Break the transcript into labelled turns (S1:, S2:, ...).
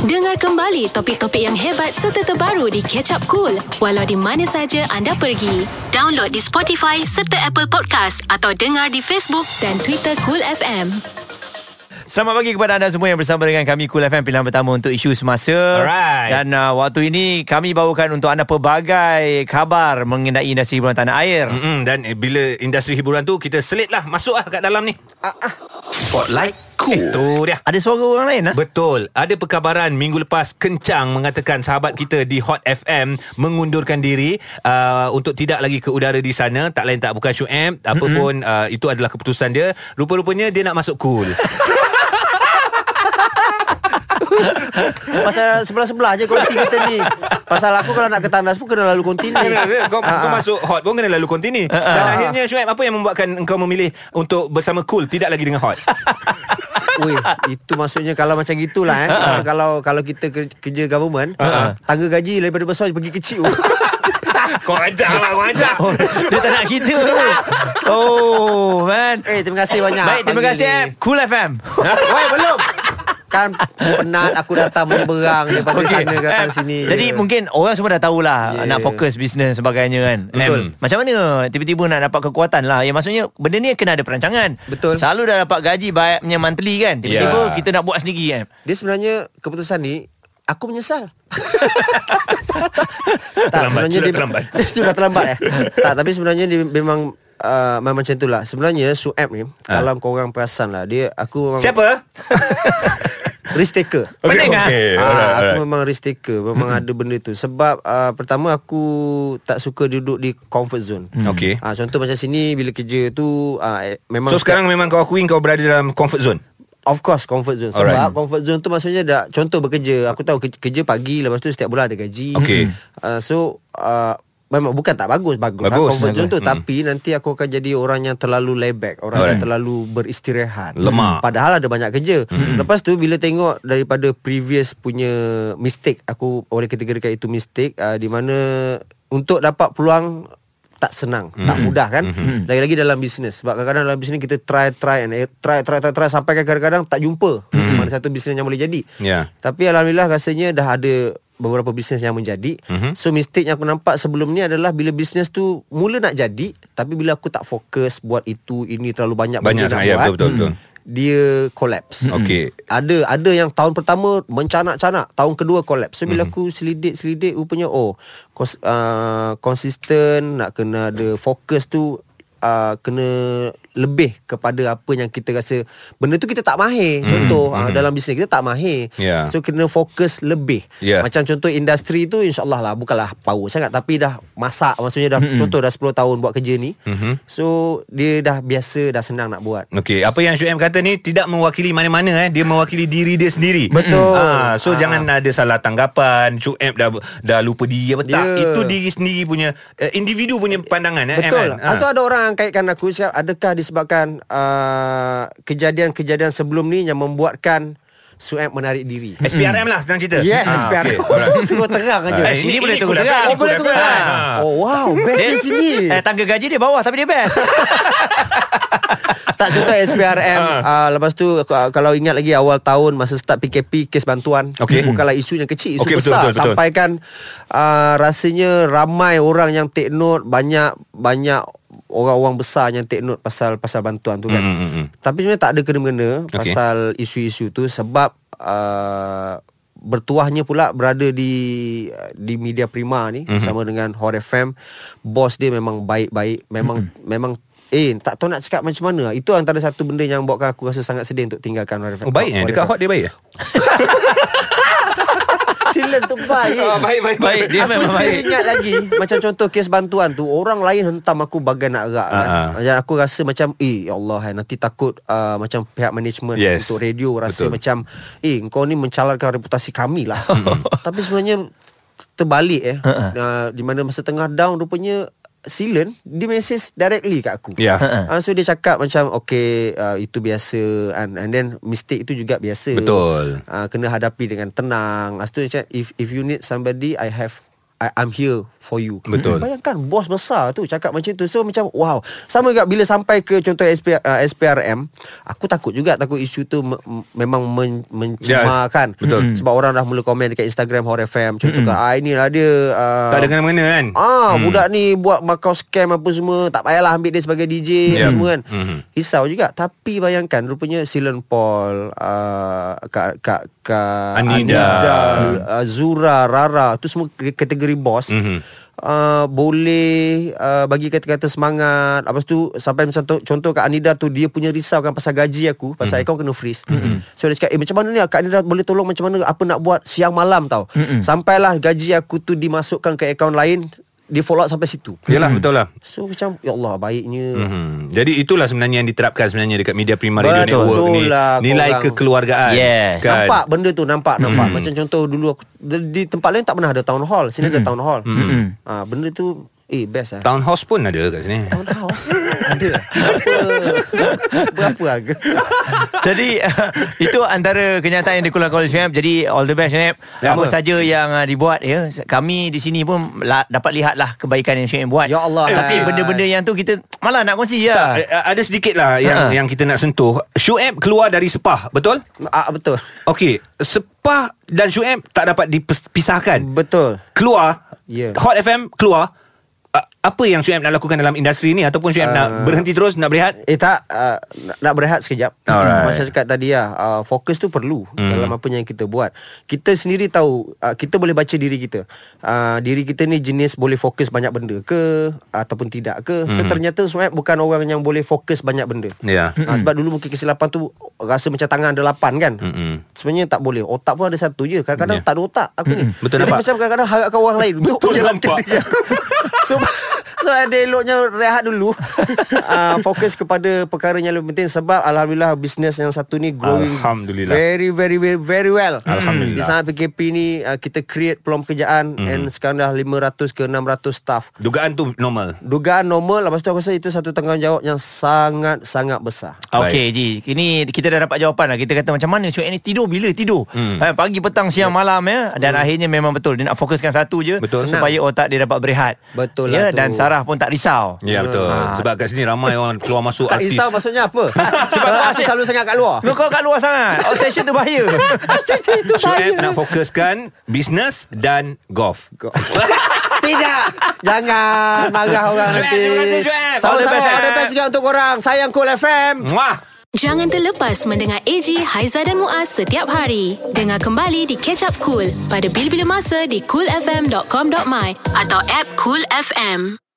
S1: Dengar kembali topik-topik yang hebat serta terbaru di Catch Up Cool walau di mana saja anda pergi. Download di Spotify serta Apple Podcast atau dengar di Facebook dan Twitter Cool FM.
S2: Selamat pagi kepada anda semua yang bersama dengan kami Cool FM pilihan pertama untuk isu semasa.
S3: Alright.
S2: Dan uh, waktu ini kami bawakan untuk anda pelbagai kabar mengenai industri hiburan tanah air.
S3: Mm-mm, dan eh, bila industri hiburan tu kita selit lah masuk lah kat dalam ni.
S4: Spotlight Cool.
S3: Itu dia.
S2: Ada suara orang lain ah?
S3: Betul. Ada perkabaran minggu lepas kencang mengatakan sahabat kita di Hot FM mengundurkan diri uh, untuk tidak lagi ke udara di sana. Tak lain tak bukan Syuib. Apa mm-hmm. pun uh, itu adalah keputusan dia. Rupa-rupanya dia nak masuk cool.
S5: Pasal sebelah-sebelah je konti kita ni Pasal aku kalau nak ke tandas pun Kena lalu konti ni
S3: kau, kau masuk hot pun kena lalu kontini. Dan akhirnya Syuib apa yang membuatkan engkau memilih untuk bersama cool tidak lagi dengan hot?
S5: Weh, itu maksudnya kalau macam gitulah eh. Pasal kalau kalau kita ke- kerja government, tangga gaji daripada besar pergi kecil.
S3: kau ajar lah, kau ajar.
S2: Oh, dia tak nak kita. Oh, man.
S5: eh, terima kasih banyak.
S2: Baik, terima kasih
S5: ni.
S2: eh. Cool FM.
S5: Weh, belum. Kan penat aku datang menyeberang daripada okay. sana datang
S2: Em,
S5: sini.
S2: Jadi
S5: je.
S2: mungkin orang semua dah tahulah
S5: Yeah.
S2: nak fokus bisnes sebagainya kan.
S5: Betul.
S2: Em, macam mana tiba-tiba nak dapat kekuatan lah. Ya maksudnya benda ni kena ada perancangan.
S5: Betul.
S2: Selalu dah dapat gaji bayarnya monthly kan. Tiba-tiba
S3: Yeah.
S2: kita nak buat sendiri kan.
S5: dia sebenarnya keputusan ni aku menyesal. tak
S3: Terlambat,
S5: sebenarnya
S3: sudah
S5: dia
S3: terlambat.
S5: dia sudah terlambat eh. tak tapi sebenarnya dia memang uh, memang macam itulah. Sebenarnya Sueb ni kalau korang perasan lah dia aku memang
S3: Siapa?
S5: risk taker.
S2: Pening ah.
S3: okay.
S5: Ah,
S3: Alright,
S5: aku
S3: alright.
S5: memang risk taker Memang ada benda tu Sebab uh, Pertama aku Tak suka duduk di comfort zone
S3: Okay.
S5: Ah, Contoh macam sini Bila kerja tu uh, Memang
S3: So sekarang memang kau akui kau berada dalam comfort zone?
S5: Of course comfort zone Sebab
S3: Alright.
S5: comfort zone tu maksudnya dah Contoh bekerja Aku tahu ke- kerja pagi Lepas tu setiap bulan ada gaji
S3: Okay.
S5: uh, So uh, Memang bukan tak bagus Bagus,
S3: Bagus.
S5: lah comfort zone tu
S3: Bagus. Hmm.
S5: Tapi nanti aku akan jadi orang yang terlalu layback Orang yang
S3: Alright.
S5: terlalu beristirahat
S3: Lemak.
S5: Padahal ada banyak kerja Lepas tu bila tengok Daripada previous punya Mistake Aku boleh kategorikan itu mistake uh, Di mana Untuk dapat peluang tak senang, tak mudah kan. Lagi-lagi dalam bisnes. Sebab kadang-kadang dalam bisnes kita try try and try try try, try sampai kan kadang-kadang tak jumpa mana satu bisnes yang boleh jadi.
S3: Ya.
S5: Tapi alhamdulillah rasanya dah ada beberapa bisnes yang menjadi.
S3: Mhm.
S5: So mistake yang aku nampak sebelum ni adalah bila bisnes tu mula nak jadi tapi bila aku tak fokus buat itu ini terlalu banyak
S3: Banyak sangat, ya, betul, betul, betul.
S5: Dia collapse.
S3: Okey.
S5: Ada ada yang tahun pertama mencanak-canak, tahun kedua collapse. So bila
S3: Mhm.
S5: aku selidik-selidik rupanya oh kons, uh, konsisten nak kena ada fokus tu uh, kena lebih kepada apa yang kita rasa benda tu kita tak mahir. Contoh uh, dalam bisnes kita tak mahir.
S3: Ya.
S5: So kena fokus lebih.
S3: Ya.
S5: Macam contoh industri tu insyaallah lah bukanlah power sangat tapi dah masak maksudnya dah contoh dah 10 tahun buat kerja ni.
S3: Mhm.
S5: So dia dah biasa dah senang nak buat.
S3: Okey, apa yang Syuib kata ni tidak mewakili mana-mana eh, dia mewakili diri dia sendiri.
S5: Betul.
S3: Ah, so
S5: Ah.
S3: jangan ada salah tanggapan, Syuib dah dah lupa diri apa tak.
S5: Ya.
S3: Itu diri sendiri punya uh, individu punya pandangan eh.
S5: Betul. Atau ada orang yang kaitkan aku cakap adakah disebabkan uh, kejadian-kejadian sebelum ni yang membuatkan Sueb menarik diri.
S3: SPRM lah senang cerita.
S5: Yes,
S3: Ah,
S5: SPR.
S3: okey, alright.
S5: Semua terang aja.
S3: Ah,
S2: sini boleh tunggu terang.
S5: Oh, boleh tunggu terang.
S3: Ah.
S5: Oh, wow. Best di sini.
S2: Eh tangga gaji dia bawah tapi dia best.
S5: Tak contoh SPRM uh, Lepas tu uh, Kalau ingat lagi Awal tahun Masa start PKP Kes bantuan
S3: Okey.
S5: Bukanlah isu yang kecil Isu
S3: betul,
S5: besar
S3: betul, betul.
S5: Sampai kan uh, Rasanya Ramai orang yang take note Banyak Banyak Orang-orang besar yang take note Pasal pasal bantuan tu kan
S3: Mm, mm, mm.
S5: Tapi sebenarnya tak ada kena-mengena
S3: Okey.
S5: Pasal isu-isu tu Sebab uh, Bertuahnya pula Berada di Di media prima ni
S3: Mhm.
S5: Bersama dengan Hot FM Bos dia memang baik-baik Memang Memang Eh tak tahu nak cakap macam mana Itu antara satu benda yang Buatkan aku rasa sangat sedih Untuk tinggalkan Hot FM
S3: Oh baik eh dekat hot dia baik eh.
S5: Silen tu baik
S3: Ah, baik baik
S2: Baik, dia
S5: Aku
S2: memang baik.
S5: ingat lagi Macam contoh kes bantuan tu Orang lain hentam aku bagai nak gerak kan.
S3: Ah, ah.
S5: Macam aku rasa macam Eh ya Allah eh, Nanti takut uh, Macam pihak management
S3: Yes.
S5: Untuk radio Rasa
S3: Betul.
S5: macam Eh kau ni mencalarkan reputasi kami lah Tapi sebenarnya Terbalik eh uh, Di mana masa tengah down Rupanya Silen Dia message directly kat aku.
S3: Ya.
S5: uh, So dia cakap macam Okay uh, Itu biasa. And, and then Mistake itu juga biasa.
S3: Betul.
S5: uh, Kena hadapi dengan tenang. Lepas tu dia cakap If, if you need somebody I have I, I'm here for you.
S3: Betul.
S5: Bayangkan bos besar tu cakap macam tu. So macam wow. Sama juga bila sampai ke contoh SP, uh, SPRM, aku takut juga takut isu tu me- memang men- mencemarkan.
S3: Ya, betul.
S5: Sebab orang dah mula komen dekat Instagram Hot FM contoh kan ah inilah dia uh,
S3: Tak ada kena-mengena kan
S5: Ah, hmm. budak ni buat makau scam apa semua, tak payahlah ambil dia sebagai DJ yeah. semua kan.
S3: Mhm.
S5: Risau juga. Tapi bayangkan rupanya Silen Paul, uh, Kak Kak Kak
S3: Anida.
S5: uh, Zura, Rara, tu semua kategori bos.
S3: Mhm.
S5: Uh, boleh uh, bagi kata-kata semangat Lepas tu Sampai macam tu, Contoh Kak Anida tu Dia punya risau kan Pasal gaji aku Pasal mm-hmm. akaun kena freeze mm-hmm. So dia cakap Eh macam mana ni Kak Anida boleh tolong Macam mana Apa nak buat Siang malam tau mm-hmm. Sampailah gaji aku tu Dimasukkan ke akaun lain Dia follow up sampai situ.
S3: Yalah betul lah.
S5: So macam Ya Allah baiknya.
S3: Hmm. Jadi itulah sebenarnya yang diterapkan sebenarnya dekat Media Prima Radio
S5: Betul
S3: Network ni.
S5: lah
S3: Nilai
S5: korang.
S3: kekeluargaan.
S2: Yes.
S3: Kan?
S5: Nampak benda tu Nampak nampak. Macam contoh dulu aku, di, tempat lain tak pernah ada town hall. Sini ada town hall. Ha, Benda tu Eh best lah.
S3: Town house pun ada kat sini.
S5: Town house? Ada Berapa harga
S2: Jadi uh, itu antara kenyataan yang dikeluarkan oleh Syuib. Jadi all the best Syuib.
S3: Ya,
S2: Apa saja yang uh, dibuat ya. Kami di sini pun la, dapat lihatlah kebaikan yang Syuib buat.
S5: Ya Allah.
S2: Tapi
S5: Eh.
S2: benda-benda yang tu kita malah nak kongsi
S3: Tak,
S2: ya.
S3: eh, ada sedikit lah yang
S2: Ha.
S3: yang kita nak sentuh. Shuib keluar dari Sepah, betul?
S5: ah, Betul
S3: Okey, Sepah dan Shuib tak dapat dipisahkan.
S5: Betul
S3: Keluar.
S5: Ya.
S3: Hot FM keluar. Apa yang Shuib nak lakukan dalam industri ni ataupun Shuib uh, nak berhenti terus nak berehat?
S5: Eh tak uh, nak, nak berehat sekejap
S3: Alright.
S5: Macam cakap tadi lah uh, Fokus tu perlu mm. Dalam apa yang kita buat Kita sendiri tahu uh, Kita boleh baca diri kita uh, Diri kita ni jenis Boleh fokus banyak benda ke Ataupun tidak ke So ternyata Suhaib bukan orang yang boleh fokus banyak benda
S3: Ya.
S5: uh, Sebab dulu mungkin kesilapan tu Rasa macam tangan ada lapan kan
S3: Mm-mm.
S5: Sebenarnya tak boleh Otak pun ada satu je Kadang-kadang
S3: Ya.
S5: tak ada otak Aku ni
S3: Betul
S5: Jadi
S3: nampak?
S5: macam kadang-kadang Harapkan orang lain Untuk
S3: Betul nampak.
S5: diri aku. So So ada eloknya rehat dulu uh, Fokus kepada perkara yang lebih penting Sebab Alhamdulillah Bisnes yang satu ni Growing
S3: Alhamdulillah.
S5: Very very very, very well
S3: Alhamdulillah.
S5: Di saat PKP ni uh, Kita create peluang pekerjaan
S3: Hmm.
S5: And sekarang dah 500 ke 600 staff
S3: Dugaan tu normal.
S5: Dugaan normal Lepas tu aku rasa itu satu tanggungjawab Yang sangat-sangat besar
S2: Okey Ji Ini kita dah dapat jawapan lah Kita kata macam mana Syuib ni tidur bila tidur
S3: Hmm.
S2: hmm. Pagi petang siang malam ya Dan akhirnya memang betul Dia nak fokuskan satu je
S3: Betul.
S2: Supaya otak dia dapat berehat
S5: Betul
S2: ya,
S5: lah tu.
S2: Dan Sarah pun tak risau
S3: Ya betul. Sebab kat sini ramai orang keluar masuk
S5: Tak
S3: artis.
S5: risau maksudnya apa Sebab
S2: kau asyik-
S5: selalu sangat kat luar
S2: Kau kat luar sangat Obsession tu bahaya
S5: Itu
S3: Shuib nak fokuskan bisnes dan golf.
S5: Tidak Jangan Marah orang
S3: Joel,
S5: nanti. Sama-sama
S3: All the best, eh.
S5: best juga untuk korang Sayang Cool FM
S3: Muah.
S1: Jangan terlepas mendengar AG, Haiza dan Muaz setiap hari. Dengar kembali di Catch Up Cool pada bila-bila masa di coolfm.com.my atau app Cool FM.